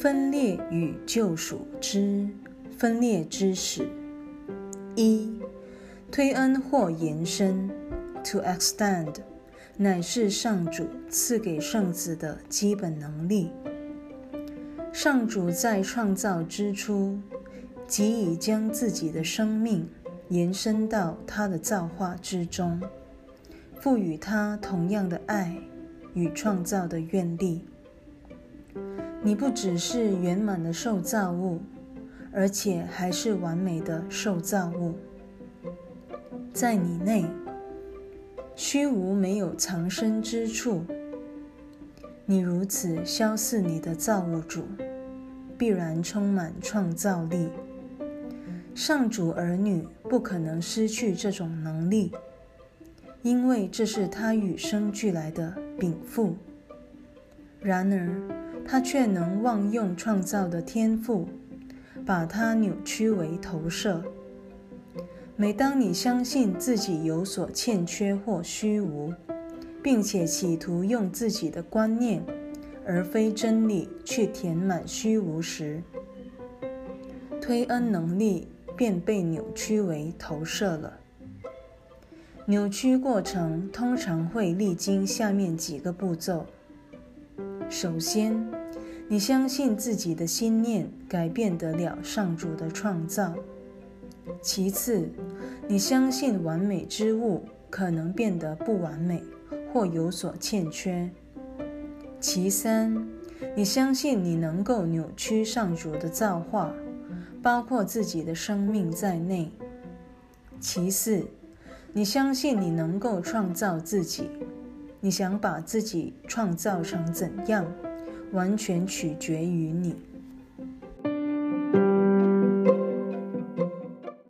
分裂与救赎之分裂之始。一、推恩或延伸，to extend，乃是上主赐给圣子的基本能力。上主在创造之初，即已将自己的生命延伸到他的造化之中，赋予他同样的爱与创造的愿力。你不只是圆满的受造物，而且还是完美的受造物。在你内，虚无没有藏身之处。你如此消似你的造物主，必然充满创造力。上主儿女不可能失去这种能力，因为这是他与生俱来的禀赋。然而，他却能妄用创造的天赋，把它扭曲为投射。每当你相信自己有所欠缺或虚无，并且企图用自己的观念而非真理去填满虚无时，推恩能力便被扭曲为投射了。扭曲过程通常会历经下面几个步骤：首先，你相信自己的心念改变得了上主的创造；其次，你相信完美之物可能变得不完美。或有所欠缺。其三，你相信你能够扭曲上主的造化，包括自己的生命在内。其四，你相信你能够创造自己。你想把自己创造成怎样，完全取决于你。